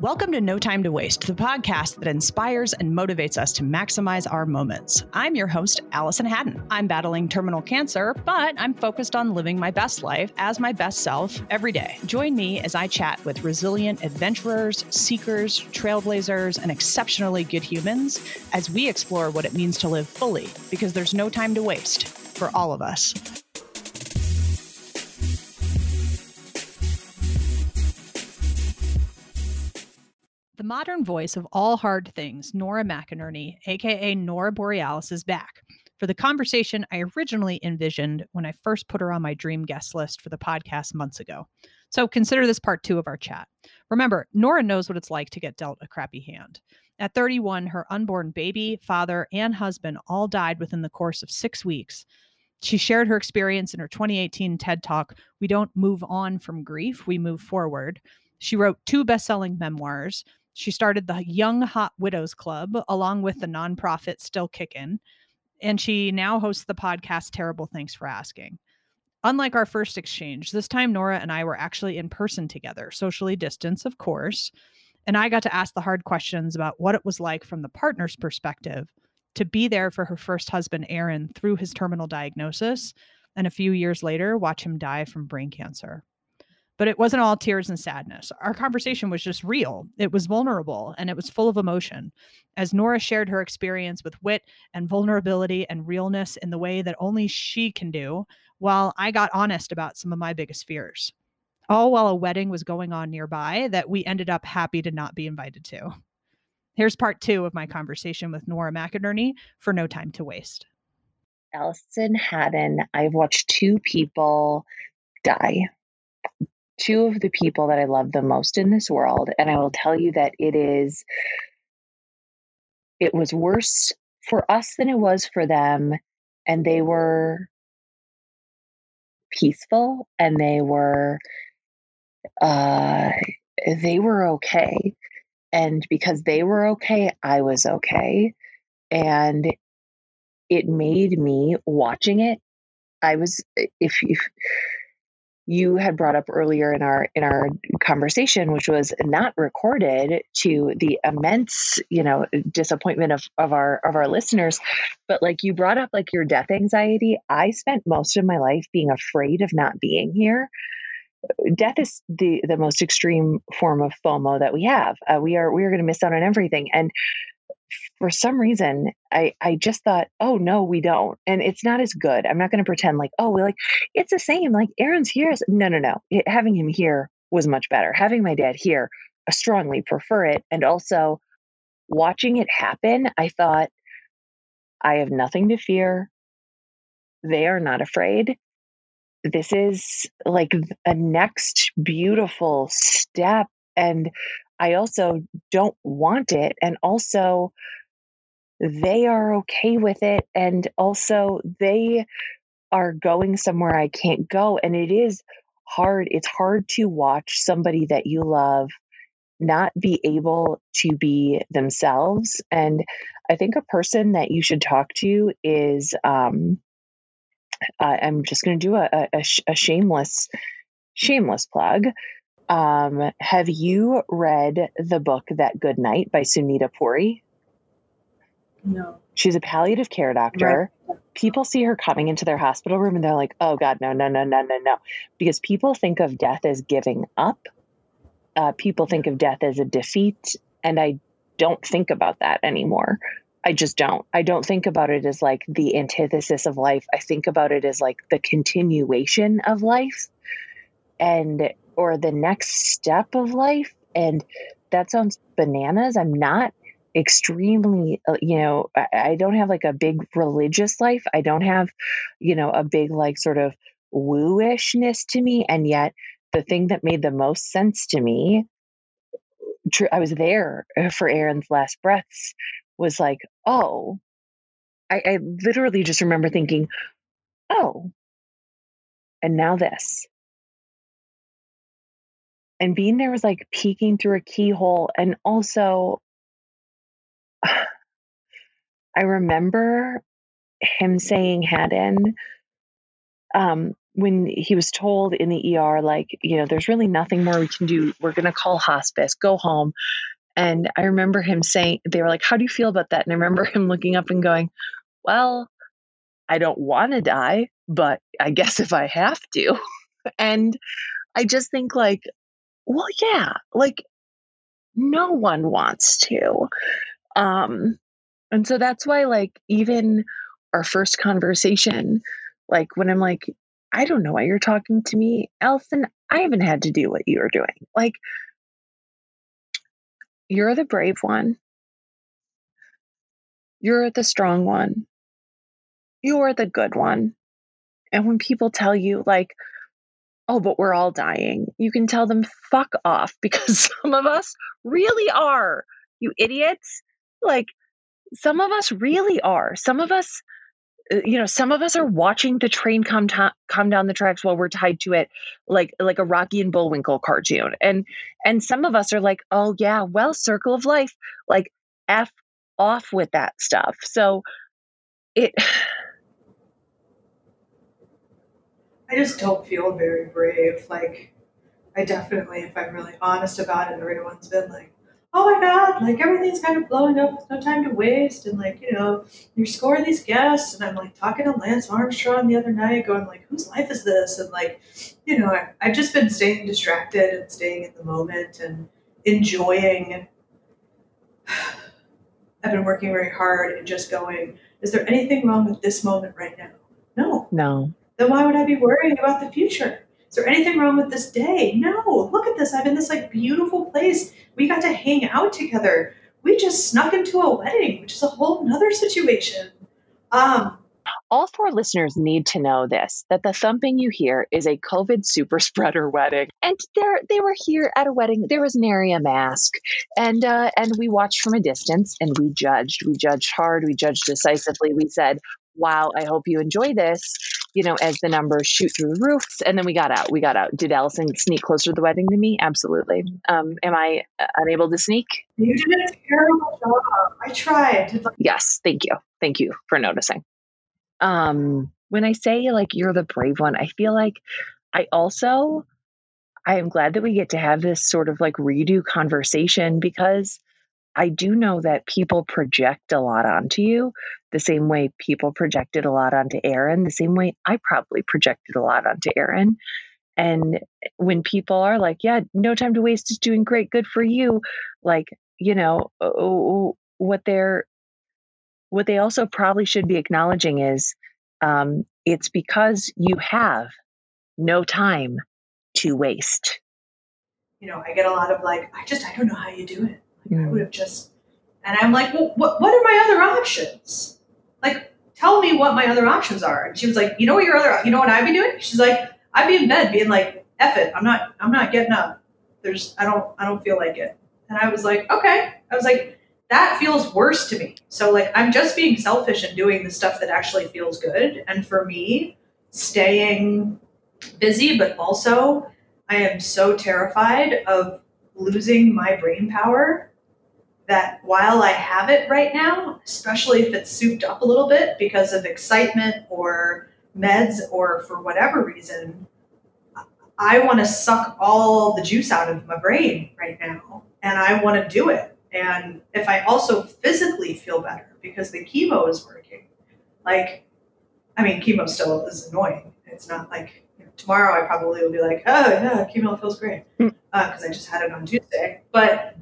Welcome to No Time to Waste, the podcast that inspires and motivates us to maximize our moments. I'm your host, Allison Haddon. I'm battling terminal cancer, but I'm focused on living my best life as my best self every day. Join me as I chat with resilient adventurers, seekers, trailblazers, and exceptionally good humans as we explore what it means to live fully, because there's no time to waste for all of us. Modern voice of all hard things, Nora McInerny, aka Nora Borealis, is back for the conversation I originally envisioned when I first put her on my dream guest list for the podcast months ago. So consider this part two of our chat. Remember, Nora knows what it's like to get dealt a crappy hand. At 31, her unborn baby, father, and husband all died within the course of six weeks. She shared her experience in her 2018 TED Talk, We Don't Move On from Grief, We Move Forward. She wrote two best selling memoirs, she started the Young Hot Widows Club along with the mm. nonprofit Still Kickin'. And she now hosts the podcast Terrible Thanks for Asking. Unlike our first exchange, this time Nora and I were actually in person together, socially distanced, of course. And I got to ask the hard questions about what it was like from the partner's perspective to be there for her first husband, Aaron, through his terminal diagnosis, and a few years later, watch him die from brain cancer but it wasn't all tears and sadness. Our conversation was just real. It was vulnerable and it was full of emotion. As Nora shared her experience with wit and vulnerability and realness in the way that only she can do, while I got honest about some of my biggest fears. All while a wedding was going on nearby that we ended up happy to not be invited to. Here's part two of my conversation with Nora McInerny for No Time to Waste. Allison Haddon, I've watched two people die two of the people that I love the most in this world. And I will tell you that it is, it was worse for us than it was for them. And they were peaceful and they were, uh, they were okay. And because they were okay, I was okay. And it made me watching it. I was, if, if, you had brought up earlier in our in our conversation which was not recorded to the immense you know disappointment of of our of our listeners. But like you brought up like your death anxiety. I spent most of my life being afraid of not being here. Death is the the most extreme form of fomo that we have. Uh, we are we are going to miss out on everything. And for some reason I I just thought, oh no, we don't. And it's not as good. I'm not going to pretend like, oh, we're like it's the same. Like Aaron's here. No, no, no. It, having him here was much better. Having my dad here, I strongly prefer it. And also watching it happen, I thought, I have nothing to fear. They are not afraid. This is like a next beautiful step. And I also don't want it. And also, they are okay with it. And also, they are going somewhere I can't go. And it is hard. It's hard to watch somebody that you love not be able to be themselves. And I think a person that you should talk to is um, I'm just going to do a, a, a shameless shameless plug. Um, have you read the book That Good Night by Sunita Puri? No. She's a palliative care doctor. Right. People see her coming into their hospital room and they're like, oh God, no, no, no, no, no, no. Because people think of death as giving up. Uh, people think of death as a defeat. And I don't think about that anymore. I just don't. I don't think about it as like the antithesis of life. I think about it as like the continuation of life. And or the next step of life. And that sounds bananas. I'm not extremely, uh, you know, I, don't have like a big religious life. I don't have, you know, a big like sort of wooishness to me. And yet the thing that made the most sense to me, tr- I was there uh, for Aaron's last breaths, was like, oh, I, I literally just remember thinking, oh, and now this and being there was like peeking through a keyhole and also i remember him saying haddon um when he was told in the ER, like, you know, there's really nothing more we can do. We're going to call hospice, go home. And I remember him saying, they were like, How do you feel about that? And I remember him looking up and going, Well, I don't want to die, but I guess if I have to. and I just think, like, well, yeah, like, no one wants to. Um, and so that's why, like, even our first conversation, like, when I'm like, I don't know why you're talking to me, Allison, I haven't had to do what you're doing. Like, you're the brave one. You're the strong one. You're the good one. And when people tell you, like, oh, but we're all dying, you can tell them, fuck off, because some of us really are, you idiots. Like, some of us really are. Some of us, uh, you know, some of us are watching the train come come down the tracks while we're tied to it, like like a Rocky and Bullwinkle cartoon. And and some of us are like, oh yeah, well, circle of life, like f off with that stuff. So it. I just don't feel very brave. Like, I definitely, if I'm really honest about it, everyone's been like, oh my god, like everything's kind of blowing up, no time to waste, and like, you know, you're scoring these guests, and I'm like talking to Lance Armstrong the other night, going like, whose life is this? And like, you know, I, I've just been staying distracted and staying in the moment and enjoying. I've been working very hard and just going, is there anything wrong with this moment right now? No. No. Then why would I be worrying about the future? Is there anything wrong with this day? No. Look at this. I'm in this like beautiful place. We got to hang out together. We just snuck into a wedding, which is a whole nother situation. Um, all four listeners need to know this that the thumping you hear is a COVID super spreader wedding. And they were here at a wedding. There was nary a mask. And uh, and we watched from a distance and we judged. We judged hard, we judged decisively. We said, Wow, I hope you enjoy this, you know, as the numbers shoot through the roofs. And then we got out. We got out. Did Allison sneak closer to the wedding than me? Absolutely. Um, am I uh, unable to sneak? You did a terrible job. I tried. Yes, thank you. Thank you for noticing um when i say like you're the brave one i feel like i also i am glad that we get to have this sort of like redo conversation because i do know that people project a lot onto you the same way people projected a lot onto aaron the same way i probably projected a lot onto aaron and when people are like yeah no time to waste is doing great good for you like you know what they're what they also probably should be acknowledging is um, it's because you have no time to waste. You know, I get a lot of like, I just, I don't know how you do it. Mm. I would have just, and I'm like, well, what, what are my other options? Like, tell me what my other options are. And she was like, you know what your other, you know what I'd be doing? She's like, I'd be in bed being like, F it. I'm not, I'm not getting up. There's, I don't, I don't feel like it. And I was like, okay. I was like, that feels worse to me. So like I'm just being selfish and doing the stuff that actually feels good. And for me, staying busy, but also I am so terrified of losing my brain power that while I have it right now, especially if it's souped up a little bit because of excitement or meds or for whatever reason, I want to suck all the juice out of my brain right now and I want to do it and if I also physically feel better because the chemo is working, like, I mean, chemo still is annoying. It's not like you know, tomorrow I probably will be like, oh yeah, chemo feels great because hmm. uh, I just had it on Tuesday, but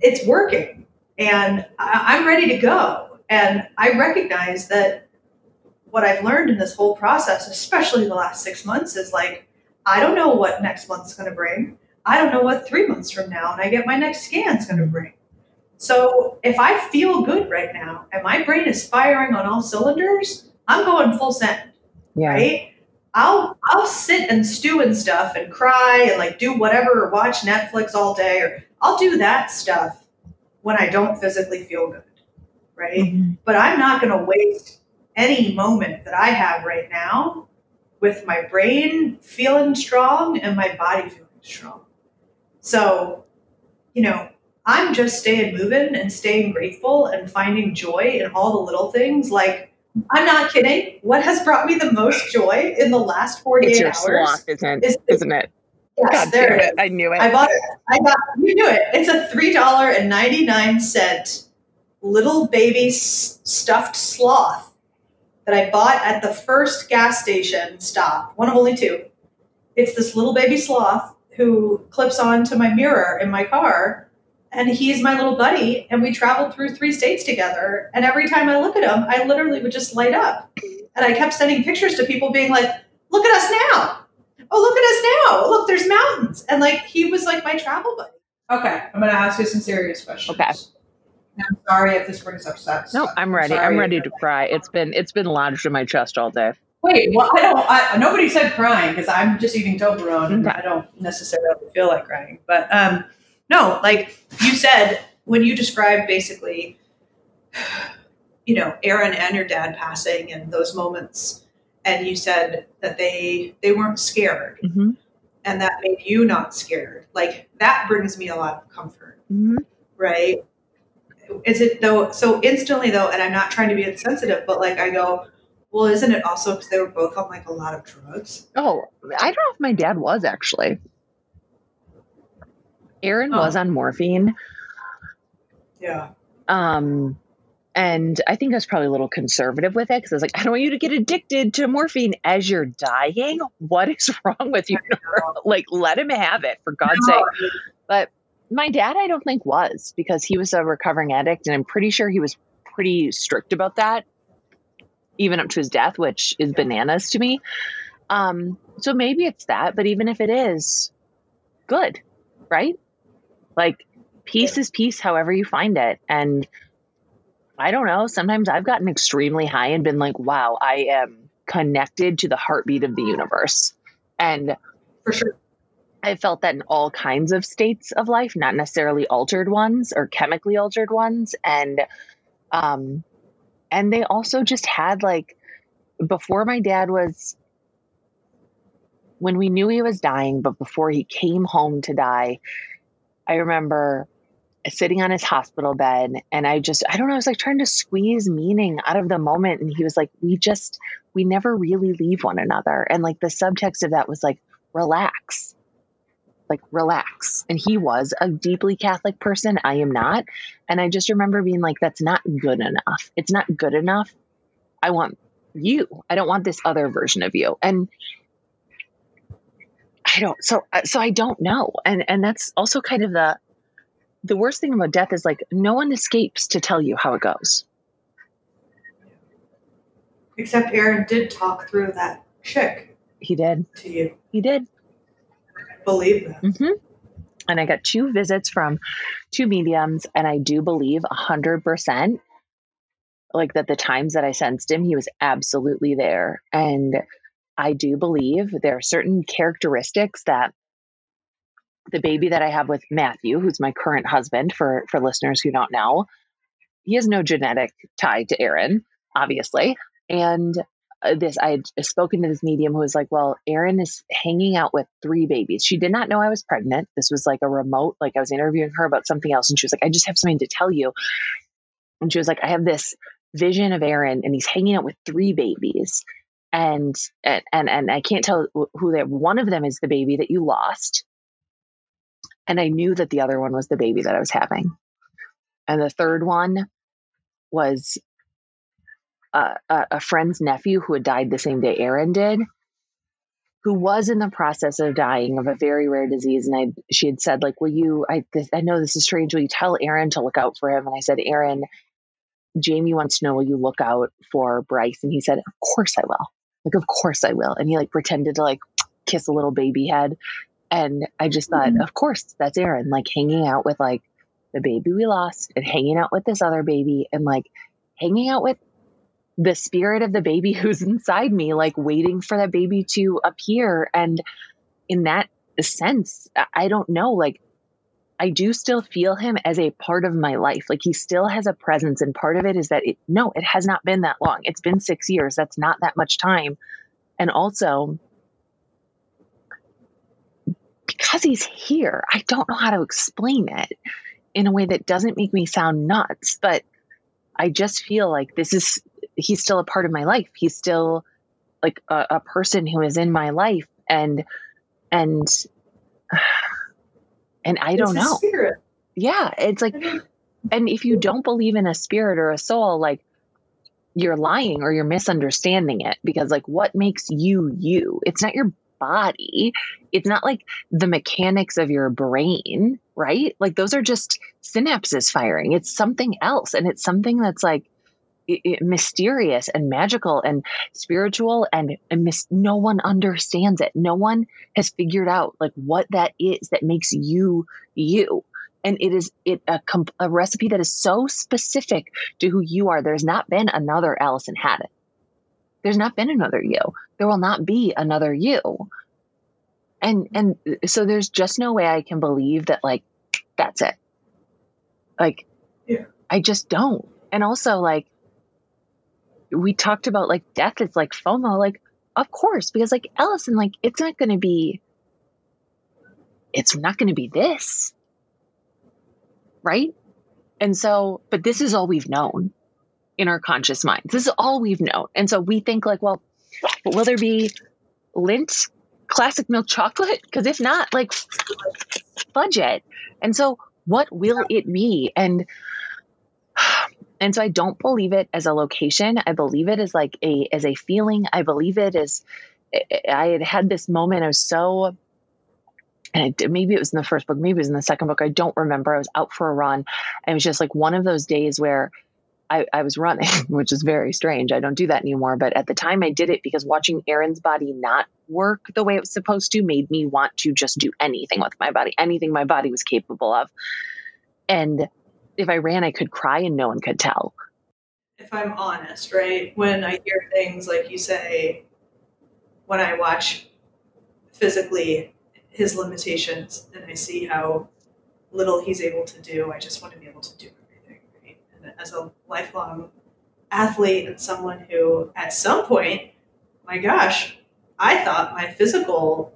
it's working and I- I'm ready to go. And I recognize that what I've learned in this whole process, especially the last six months, is like, I don't know what next month's going to bring. I don't know what three months from now and I get my next scan is going to bring. So if I feel good right now and my brain is firing on all cylinders, I'm going full send. Yeah. Right? I'll I'll sit and stew and stuff and cry and like do whatever or watch Netflix all day or I'll do that stuff when I don't physically feel good. Right? Mm-hmm. But I'm not going to waste any moment that I have right now with my brain feeling strong and my body feeling strong. So, you know, I'm just staying moving and staying grateful and finding joy in all the little things like I'm not kidding. What has brought me the most joy in the last 48 It's your hours? sloth, isn't, is- isn't it? Oh, yes, God there it is. I knew it. I bought it. I got you knew it. It's a three dollar and ninety nine cent little baby s- stuffed sloth that I bought at the first gas station stop, one of only two. It's this little baby sloth who clips onto my mirror in my car, and he's my little buddy. And we traveled through three states together. And every time I look at him, I literally would just light up. And I kept sending pictures to people, being like, "Look at us now." Oh look at us now look there's mountains and like he was like my travel buddy okay i'm gonna ask you some serious questions Okay. I'm sorry if this brings up sex no. I'm ready. sorry I'm ready to cry. It's been it's been lodged in my chest all day. wait well i don't I, nobody said crying because i'm just eating toblerone and i don't necessarily feel like crying but um no like you said when you described basically you know aaron and your dad passing and those moments and you said that they they weren't scared Mm-hmm. and that made you not scared like that brings me a lot of comfort Mm-hmm. right is it though so instantly though and i'm not trying to be insensitive but like i go well isn't it also because they were both on like a lot of drugs Oh, I don't know if my dad was actually. Aaron Oh. was on morphine. yeah Um, and I think I was probably a little conservative with it because I was like, I don't want you to get addicted to morphine as you're dying. What is wrong with you? like, let him have it for God's sake. But my dad, I don't think was because he was a recovering addict, and I'm pretty sure he was pretty strict about that, even up to his death, which is bananas to me. Um, so maybe it's that, but even if it is, good, right? Like, peace is peace, however you find it, and I don't know. Sometimes I've gotten extremely high and been like, wow, I am connected to the heartbeat of the universe. And for sure I felt that in all kinds of states of life, not necessarily altered ones or chemically altered ones. And um and they also just had like before my dad was when we knew he was dying, but before he came home to die, I remember sitting on his hospital bed and I just I don't know, I was like trying to squeeze meaning out of the moment and he was like, We just we never really leave one another. And like the subtext of that was like, relax. Like relax. And he was a deeply catholic person. I am not. And i just remember being like that's not good enough. It's not good enough. I want you. I don't want this other version of you. And i don't so uh, so i don't know. And and that's also kind of the the worst thing about death is like no one escapes to tell you how it goes. Except aaron did talk through that chick he did. to you. He did. I believe that. Hmm And I got two visits from two mediums, and I do believe a hundred percent, like that the times that I sensed him, he was absolutely there. And I do believe there are certain characteristics that the baby that I have with Matthew, who's my current husband, for for listeners who don't know, he has no genetic tie to Aaron, obviously, and uh, this I had spoken to this medium who was like, "Well, Aaron is hanging out with three babies. She did not know I was pregnant. This was like a remote, like I was interviewing her about something else, and she was like, "I just have something to tell you." And she was like, "I have this vision of Aaron, and he's hanging out with three babies, and and and, and I can't tell who they. One of them is the baby that you lost, and I knew that the other one was the baby that I was having, and the third one was." a, a, a friend's nephew who had died the same day Aaron did, who was in the process of dying of a very rare disease. And I, she had said, like, will you, I, this, I know this is strange. Will you tell Aaron to look out for him? And I said, Aaron, Jamie wants to know, will you look out for Bryce? And he said, of course I will. Like, of course I will. And he like pretended to like kiss a little baby head. And I just thought, Mhm. of course, that's Aaron, like hanging out with like the baby we lost and hanging out with this other baby and like hanging out with the spirit of the baby who's inside me, like waiting for that baby to appear. And in that sense, I don't know, like, I do still feel him as a part of my life. Like he still has a presence. And part of it is that it, no, it has not been that long. It's been six years. That's not that much time. And also, because he's here, I don't know how to explain it in a way that doesn't make me sound nuts, but I just feel like this is he's still a part of my life. He's still like a, a person who is in my life, and and and I don't know. Spirit. Yeah, it's like, and if you don't believe in a spirit or a soul, like you're lying or you're misunderstanding it because like what makes you you it's not your body. It's not like the mechanics of your brain right? Like those are just synapses firing. It's something else and it's something that's like it, it, mysterious and magical and spiritual and, and mis- no one understands it. No one has figured out like what that is that makes you you. And it is it a, comp- a recipe that is so specific to who you are. There's not been another Allison Haddon. There's not been another you. There will not be another you. And and so there's just no way I can believe that like that's it. Like yeah. I just don't. And also like we talked about like death is like FOMO, like of course, because like Allison like it's not gonna be it's not gonna be this right? And so, but this is all we've known in our conscious minds. This is all we've known. And so we think like, well, will there be Lindt classic milk chocolate? Because if not, like budget. And so what will it be? And and so I don't believe it as a location. I believe it as like a as a feeling. I believe it as I had had this moment. I was so and it, maybe it was in the first book, maybe it was in the second book. I don't remember. I was out for a run. And it was just like one of those days where I, I, was running, which is very strange. I don't do that anymore. But at the time, I did it because watching Aaron's body not work the way it was supposed to made me want to just do anything with my body, anything my body was capable of. And if I ran, I could cry and no one could tell. If I'm honest, right? When I hear things like you say, when I watch physically his limitations and I see how little he's able to do. I just want to be able to do everything. As a lifelong athlete and someone who, at some point, my gosh, I thought my physical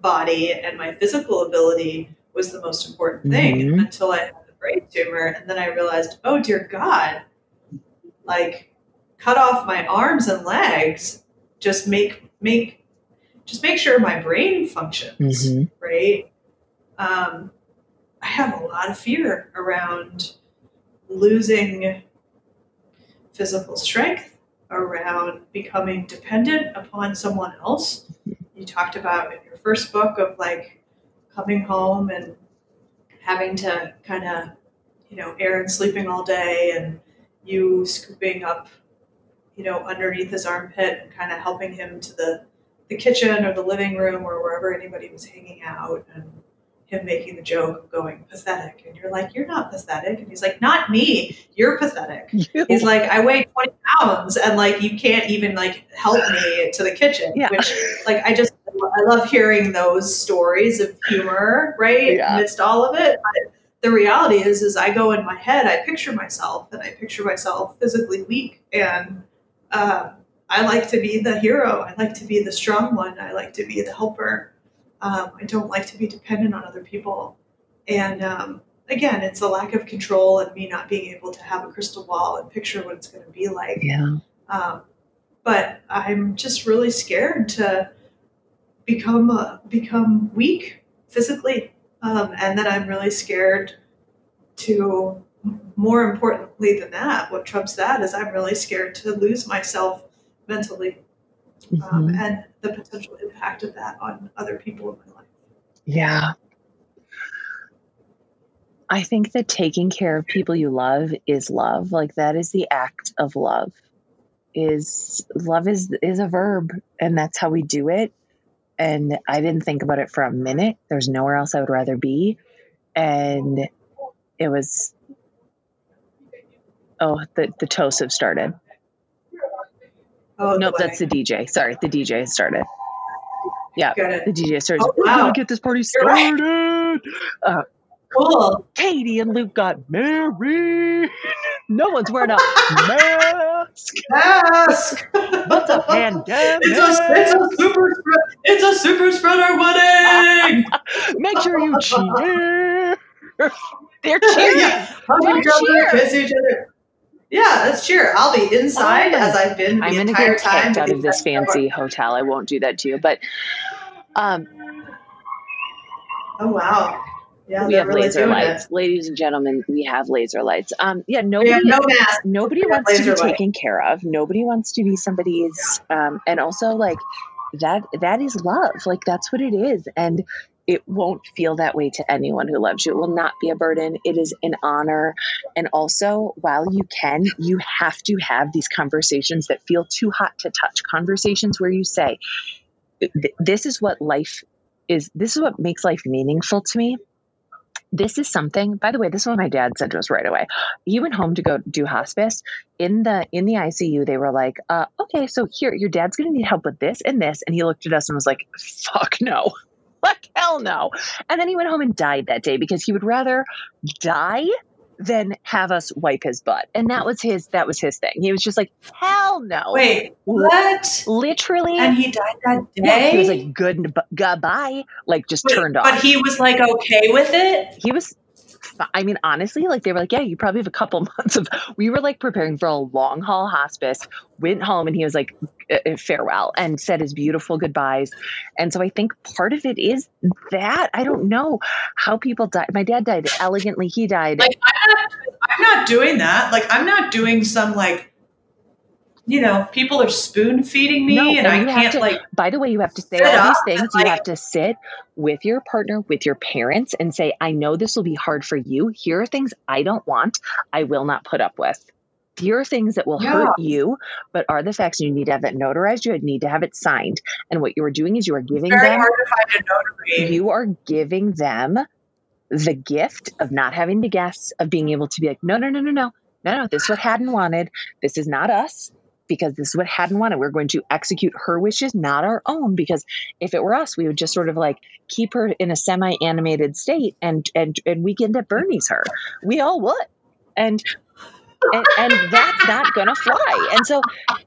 body and my physical ability was the most important thing mm-hmm. until I had the brain tumor. And then I realized, oh, dear God, like cut off my arms and legs, just make, make just make sure my brain functions, mm-hmm. right? Um, I have a lot of fear around losing physical strength, around becoming dependent upon someone else. You talked about in your first book of like coming home and having to kind of, you know, Aaron sleeping all day and you scooping up, you know, underneath his armpit and kind of helping him to the the kitchen or the living room or wherever anybody was hanging out and him making the joke going pathetic and you're like you're not pathetic and he's like not me you're pathetic you. he's like i weigh 20 pounds and like you can't even like help me to the kitchen yeah. which like i just i love hearing those stories of humor right yeah. amidst all of it but the reality is is i go in my head i picture myself and i picture myself physically weak and um, I like to be the hero. I like to be the strong one. I like to be the helper. Um, I don't like to be dependent on other people. And um, again, it's a lack of control and me not being able to have a crystal ball and picture what it's going to be like. Yeah. Um, but I'm just really scared to become uh, become weak physically, um, and then I'm really scared to. More importantly than that, what trumps that is I'm really scared to lose myself mentally um, mm-hmm. um, and the potential impact of that on other people in my life. Yeah. I think that taking care of people you love is love. Like that is the act of love. Is love is is a verb and that's how we do it. And I didn't think about it for a minute. There's nowhere else I would rather be. And it was oh the the toasts have started. Oh, nope, that's the DJ. Sorry, the DJ started. Yeah, the DJ started. Oh, wow. We're get this party started. Right. Uh, cool. Katie and Luke got married. No one's wearing a mask. Mask. What's a pandemic? It's a, it's a super spread. It's a super spreader wedding. Make sure you cheer. They're cheering. Yeah. How cheer. kiss each other? Yeah, that's true. I'll be inside Fine. as I've been the I'm gonna entire get time. kicked out of this fancy hotel. I won't do that to you, but um, Oh wow. Yeah, we have really laser lights, it. ladies and gentlemen. We have laser lights. Um, yeah, nobody, no mask. nobody wants to be light. taken care of. Nobody wants to be somebody's. Um, and also like that. That is love. Like that's what it is, and it won't feel that way to anyone who loves you. It will not be a burden. It is an honor. And also, while you can, you have to have these conversations that feel too hot to touch. Conversations where you say, "This is what life is. This is what makes life meaningful to me." this is something by the way this is what my dad said to us right away he went home to go do hospice in the in the icu they were like uh, okay so here your dad's gonna need help with this and this and he looked at us and was like fuck no like hell no and then he went home and died that day because he would rather die than have us wipe his butt and that was his that was his thing he was just like hell no Wait, what? literally And he died that day. yeah, he was like good goodbye like just but, turned off But he was like okay with it. he was i mean honestly like they were like yeah you probably have a couple months of we were like preparing for a long haul hospice went home and he was like uh, uh, farewell and said his beautiful goodbyes and so i think part of it is that i don't know how people die my dad died elegantly he died Like I'm not, I'm not doing that. Like I'm not doing some like, you know, people are spoon feeding me, No, and and I can't to- like. by the way you have to say all up these things you like- have to sit with your partner with your parents and say i know this will be hard for you here are things i don't want i will not put up with here are things that will hurt you, but are the facts. You need to have that notarized. You need to have it signed. And what you are doing is you are giving them, hard to find a notary. you are giving them the gift of not having to guess, of being able to be like, no, no, no, no, no, no, no. This is what Haddon wanted. This is not us because this is what Haddon wanted. We're going to execute her wishes, not our own. Because if it were us, we would just sort of like keep her in a semi-animated state, and and and Weekend at Bernie's her. We all would, and. And, and that's not gonna fly. And so,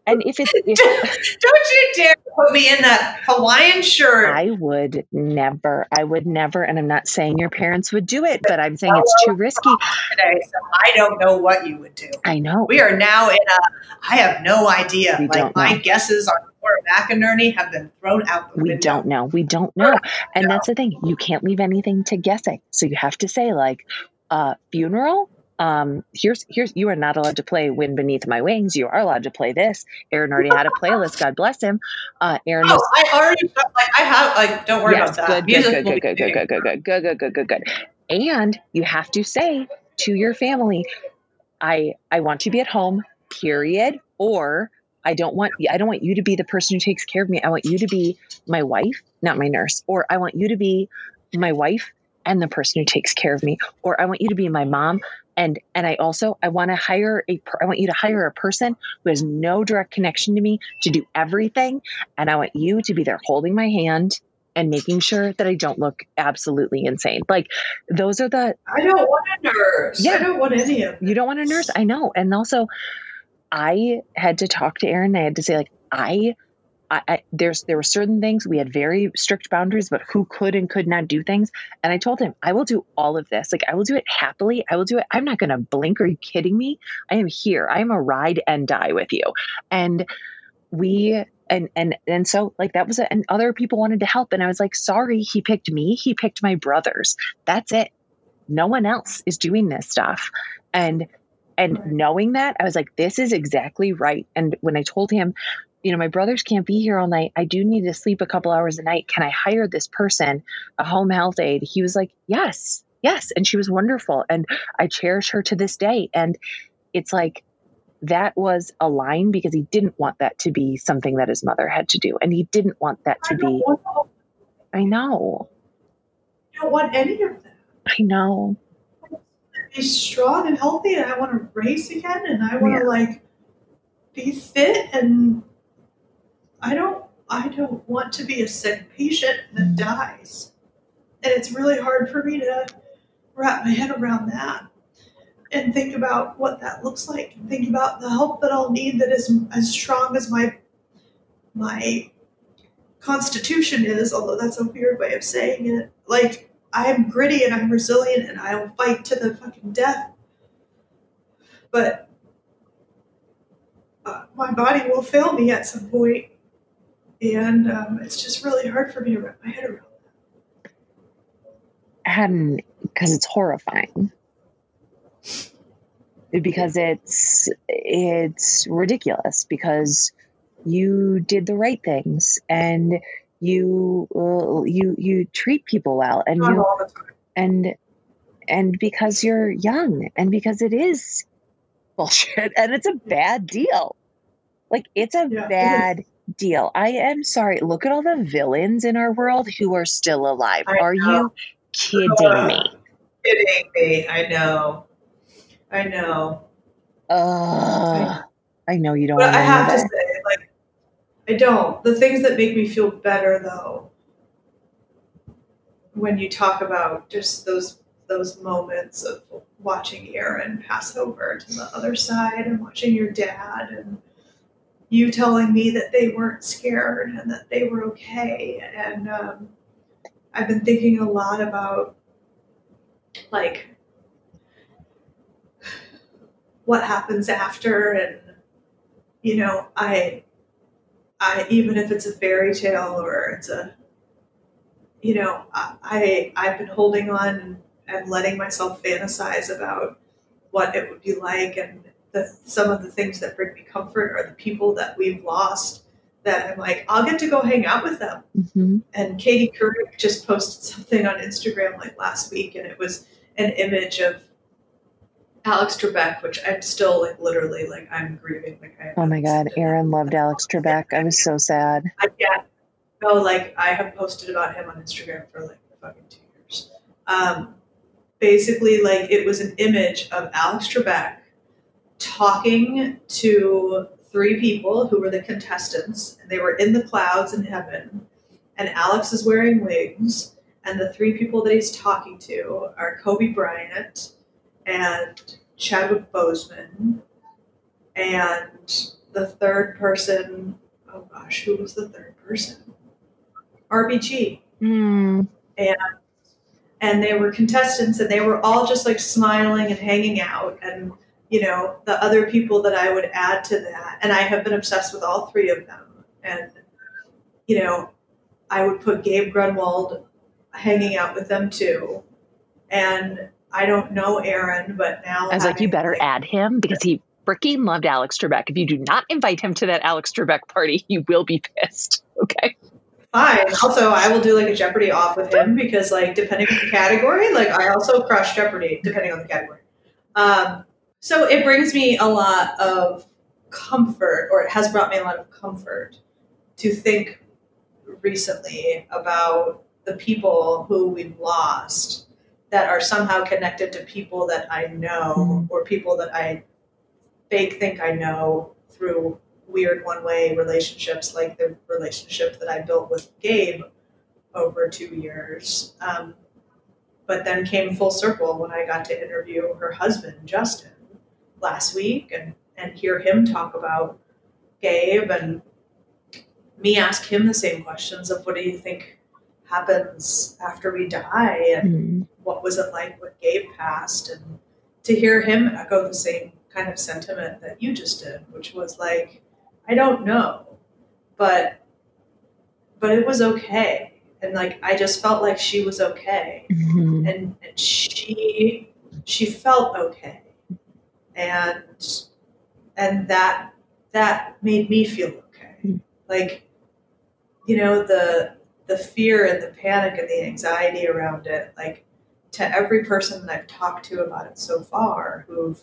and if it's, if, Don't you dare put me in that Hawaiian shirt. I would never, I would never, and I'm not saying your parents would do it, but I'm saying it's too risky. today, so I don't know what you would do. I know. We are now in a. I have no idea. We like my guesses on Nora McInerny have been thrown out the We window. don't know. We don't know. And No. that's the thing. You can't leave anything to guessing. So you have to say like, uh, funeral. Um, here's here's you are not allowed to play "Wind Beneath My Wings." You are allowed to play this. Aaron already had a playlist. God bless him. Uh, Aaron Oh, was I already like I have like. Don't worry yes, about that. good, good, good, good, good, good, good, good, good, good, good, good, good, good. And you have to say to your family, I I want to be at home, period. Or I don't want I don't want you to be the person who takes care of me. I want you to be my wife, not my nurse. Or I want you to be my wife and the person who takes care of me. Or I want you to be my mom. And and I also I want to hire a per- I want you to hire a person who has no direct connection to me to do everything. And I want you to be there holding my hand and making sure that I don't look absolutely insane. Like those are the I don't want a nurse. Yeah. I don't want any of. you don't want a nurse. I know. And also I had to talk to Aaron. I had to say like I I, I, there's there were certain things we had very strict boundaries about who could and could not do things. And i told him i will do all of this. Like i will do it happily. I will do it. I'm not going to blink. Are you kidding me? I am here. I am a ride and die with you. And we and and and so like that was it. And other people wanted to help. And i was like sorry he picked me. He picked my brothers. That's it. No one else is doing this stuff. And and knowing that i was like this is exactly right. And when i told him you know my brothers can't be here all night. I do need to sleep a couple hours a night. Can i hire this person a home health aide? He was like yes yes. And she was wonderful. And i cherish her to this day. And it's like that was a line because he didn't want that to be something that his mother had to do. And he didn't want that to I be i know. I don't want any of that. i know. Be strong and healthy, and I want to race again, and I want to like be fit, and I don't. I don't want to be a sick patient that dies, and it's really hard for me to wrap my head around that and think about what that looks like and think about the help that I'll need that is as strong as my my constitution is, although that's a weird way of saying it. Like I'm gritty and I'm resilient and I will fight to the fucking death. But uh, my body will fail me at some point, and um, it's just really hard for me to wrap my head around. And because it's horrifying. Because it's it's ridiculous because you did the right things and you uh, you you treat people well and Not you all the time. and and because you're young and because it is bullshit and it's a bad deal like it's a Yeah, it bad deal i am sorry look at all the villains in our world who are still alive I are know. you kidding me Kidding me? I know. I know. Ugh. i know you don't But I have know to say, like, I don't. The things that make me feel better, though, when you talk about just those those moments of watching Aaron pass over to the other side and watching your dad and you telling me that they weren't scared and that they were okay. And um, I've been thinking a lot about like what happens after and you know i i even if it's a fairy tale or it's a you know i, i've been holding on and letting myself fantasize about what it would be like and the, some of the things that bring me comfort are the people that we've lost that i'm like i'll get to go hang out with them Mhm. and Katie Couric just posted something on Instagram like last week, and it was an image of Alex Trebek, which I'm still like literally like I'm grieving. Like I oh my god haven't seen it. aaron loved alex trebek i was so sad I can't. No, like I have posted about him on Instagram for like fucking two years. Um, basically, like it was an image of Alex Trebek talking to three people who were the contestants, and they were in the clouds in heaven. And Alex is wearing wings, and the three people that he's talking to are Kobe Bryant and Chadwick Boseman, and the third person. Oh gosh, who was the third person? RBG Hmm. and they were contestants and they were all just like smiling and hanging out and you know the other people that i would add to that and i have been obsessed with all three of them and you know i would put gabe Grunewald hanging out with them too and i don't know aaron but now I was like, you better add him because he freaking loved Alex Trebek. If you do not invite him to that Alex Trebek party, you will be pissed. Okay. Fine. Also, I will do like a Jeopardy off with him because, like, depending on the category, like I also crush Jeopardy depending on the category. Um, so it brings me a lot of comfort, or it has brought me a lot of comfort to think recently about the people who we've lost that are somehow connected to people that I know Mhm. or people that I fake think I know through weird one way relationships like the relationship that I built with Gabe over two years. Um, but then came full circle when I got to interview her husband, Justin, last week and, and hear him talk about Gabe and me ask him the same questions of what do you think happens after we die and Hmm. what was it like when Gabe passed and to hear him echo the same kind of sentiment that you just did, which was like, I don't know, but but it was okay. And like I just felt like she was okay. Mhm. And, and she she felt okay. And and that that made me feel okay. Mm. Like, you know, the the fear and the panic and the anxiety around it, like to every person that I've talked to about it so far who've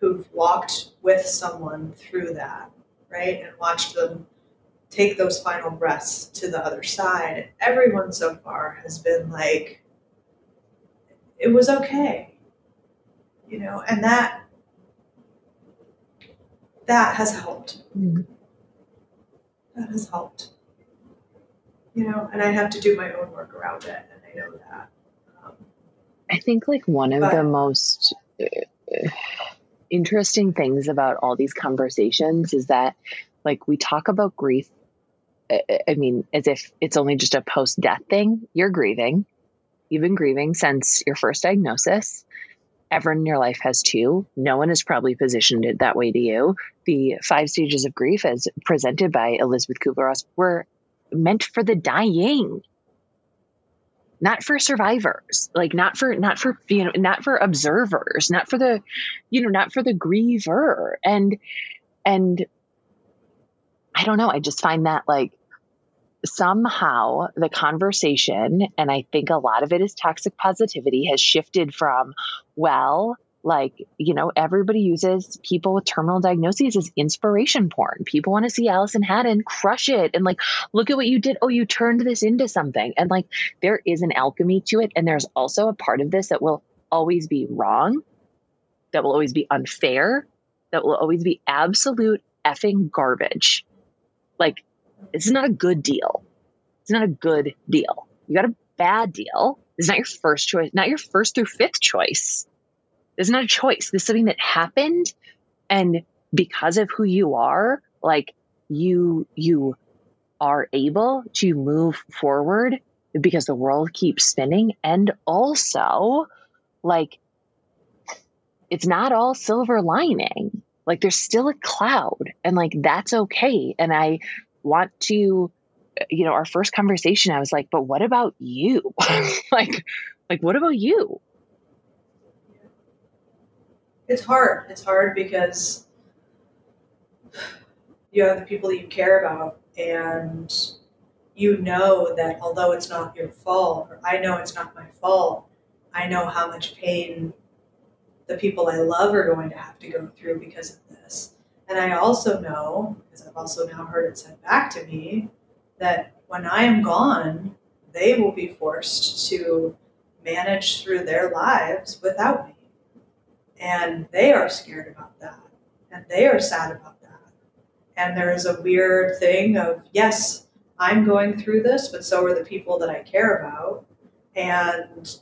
who've walked with someone through that, right? And watched them take those final breaths to the other side. Everyone so far has been like it was okay. You know, and that that has helped. Mhm. That has helped. You know, and I have to do my own work around it, and I know that. Um, I think like one of But- the most uh, interesting things about all these conversations is that like we talk about grief I- I mean as if it's only just a post death thing. You're grieving. You've been grieving since your first diagnosis everyone in your life has two. No one has probably positioned it that way to you. The five stages of grief, as presented by Elisabeth Kubler Ross, were meant for the dying not for survivors like not for not for you know not for observers not for the you know not for the griever and and i don't know i just find that like somehow the conversation and i think a lot of it is toxic positivity has shifted from well like you know everybody uses people with terminal diagnoses as inspiration porn. People want to see allison haddon crush it and like look at what you did. Oh you turned this into something. And like there is an alchemy to it and there's also a part of this that will always be wrong that will always be unfair that will always be absolute effing garbage. Like is not a good deal it's not a good deal you got a bad deal it's not your first choice not your first through fifth choice it's not a choice. This is something that happened. And because of who you are, like you, you are able to move forward because the world keeps spinning. And also, like, it's not all silver lining. Like, there's still a cloud, and like, that's okay. And I want to, you know, our first conversation, I was like, but what about you? like, like, what about you? it's hard. It's hard because you have the people that you care about, and you know that although it's not your fault, or I know it's not my fault, I know how much pain the people I love are going to have to go through because of this. And I also know, because I've also now heard it said back to me, that when I am gone, they will be forced to manage through their lives without me. And they are scared about that. And they are sad about that. And there is a weird thing of, yes, I'm going through this, but so are the people that I care about. And,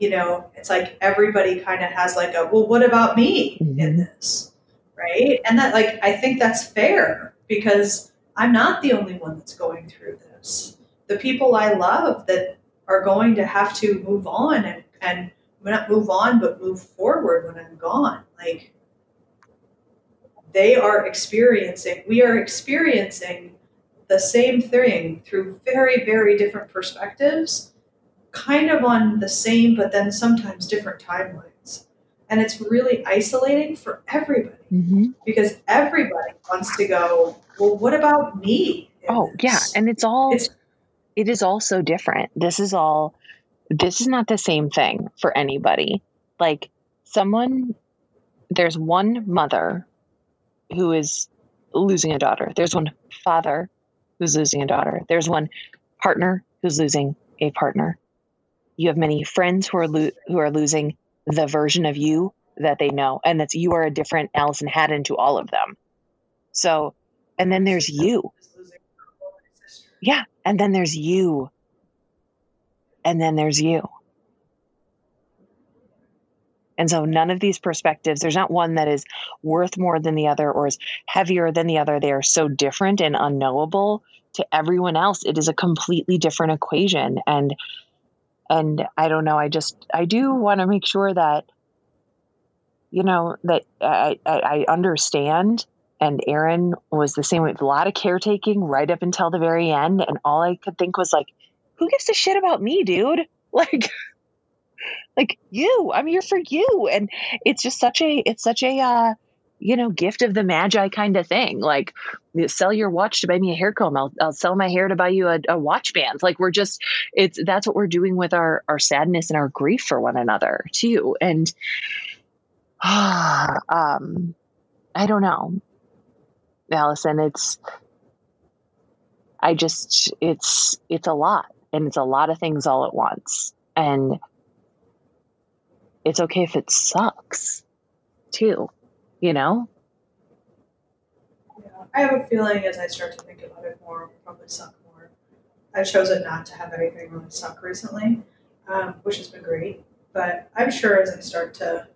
you know, it's like everybody kind of has like a, well, what about me mm-hmm. in this? Right. And that, like, I think that's fair because I'm not the only one that's going through this. The people I love that are going to have to move on and, and not move on, but move forward when I'm gone. Like they are experiencing, we are experiencing the same thing through very, very different perspectives, kind of on the same, but then sometimes different timelines. And it's really isolating for everybody mm-hmm. because everybody wants to go, well, what about me? Oh, yeah. And it's all, it's, it is all so different. This is all this is not the same thing for anybody. Like someone, there's one mother who is losing a daughter. There's one father who's losing a daughter. There's one partner who's losing a partner. You have many friends who are lo- who are losing the version of you that they know, and that's you are a different Allison Haddon to all of them. So, and then there's you. Yeah, and then there's you and then there's you. And so none of these perspectives, there's not one that is worth more than the other or is heavier than the other. They are so different and unknowable to everyone else. It is a completely different equation. And and I don't know, I just I do want to make sure that you know that I, I, I understand and Aaron was the same way. A lot of caretaking right up until the very end. And all I could think was like, who gives a shit about me, dude? Like, like you, I'm here for you. And it's just such a, it's such a, uh, you know, gift of the magi kind of thing. Like, sell your watch to buy me a hair comb. I'll, I'll sell my hair to buy you a, a, watch band. Like, we're just, it's that's what we're doing with our our sadness and our grief for one another too. And, um, I don't know, Allison. It's, I just, it's it's a lot and it's a lot of things all at once. And it's okay if it sucks too, you know? Yeah, I have a feeling as I start to think about it more, it'll probably suck more. I've chosen not to have anything really suck recently, um, which has been great. But I'm sure as I start to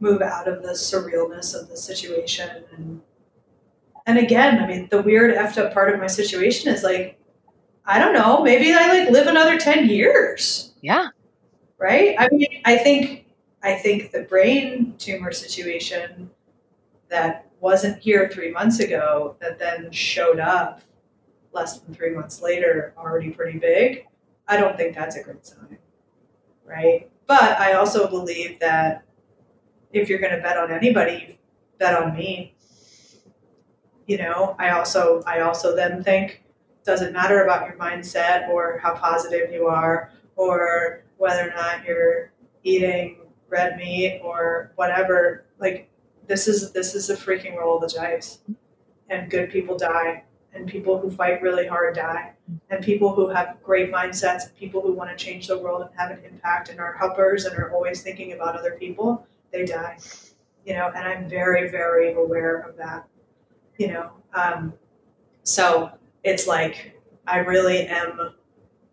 move out of the surrealness of the situation and and again, I mean, the weird effed up part of my situation is like I don't know, maybe I like live another 10 years. Yeah. right? I mean, I think I think the brain tumor situation that wasn't here three months ago that then showed up less than three months later, already pretty big. I don't think that's a great sign, right? But I also believe that if you're going to bet on anybody, bet on me. You know, I also I also then think doesn't matter about your mindset or how positive you are or whether or not you're eating red meat or whatever. Like this is this is the freaking roll of the dice, and good people die, and people who fight really hard die, and people who have great mindsets, and people who want to change the world and have an impact and are helpers and are always thinking about other people, they die. You know, and I'm very very aware of that. You know, um, so it's like I really am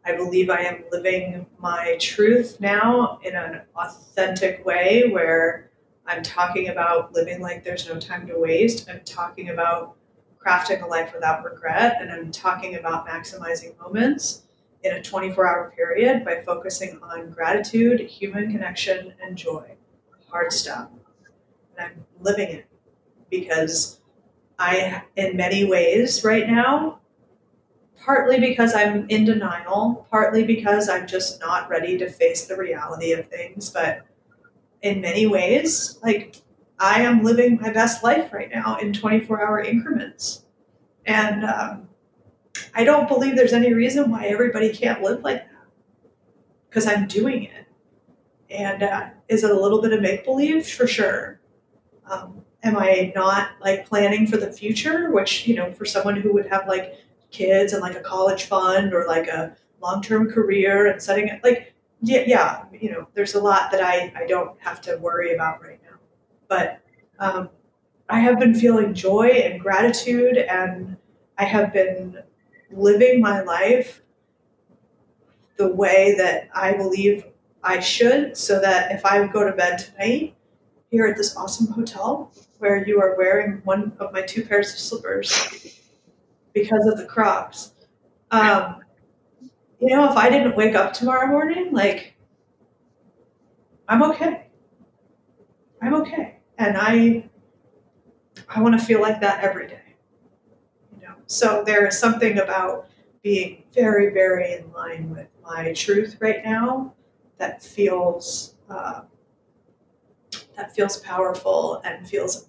I believe I am living my truth now in an authentic way where I'm talking about living like there's no time to waste. I'm talking about crafting a life without regret. And I'm talking about maximizing moments in a 24 hour period by focusing on gratitude, human connection, and joy. Hard stuff. And I'm living it because I, in many ways right now, partly because I'm in denial, partly because I'm just not ready to face the reality of things. But in many ways, like I am living my best life right now in 24 hour increments. And um, I don't believe there's any reason why everybody can't live like that because I'm doing it. And uh, is it a little bit of make believe? For sure. Um, am I not like planning for the future? Which, you know, for someone who would have like kids and like a college fund or like a long-term career and setting it like yeah, yeah you know there's a lot that I, I don't have to worry about right now. But um, i have been feeling joy and gratitude and i have been living my life the way that i believe i should so that if i go to bed tonight here at this awesome hotel where you are wearing one of my two pairs of slippers because of the crops. Um, you know, if I didn't wake up tomorrow morning, like, I'm okay. I'm okay. And I, I want to feel like that every day. You know, so there is something about being very, very in line with my truth right now that feels uh, that feels powerful and feels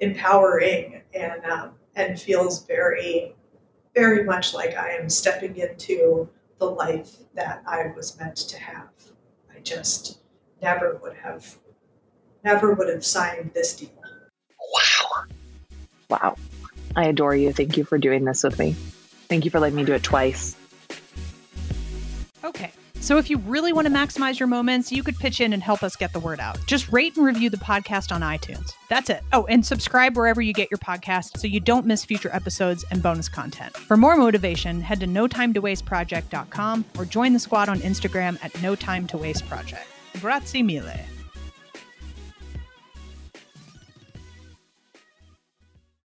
empowering and um, and feels very, very much like I am stepping into the life that I was meant to have. I just never would have, never would have signed this deal. Wow. Wow. I adore you. Thank you for doing this with me. Thank you for letting me do it twice. So if you really want to maximize your moments, you could pitch in and help us get the word out. Just rate and review the podcast on iTunes. That's it. Oh, and subscribe wherever you get your podcast so you don't miss future episodes and bonus content. For more motivation, head to notimetowasteproject.com or join the squad on Instagram at no time to waste project. Grazie mille.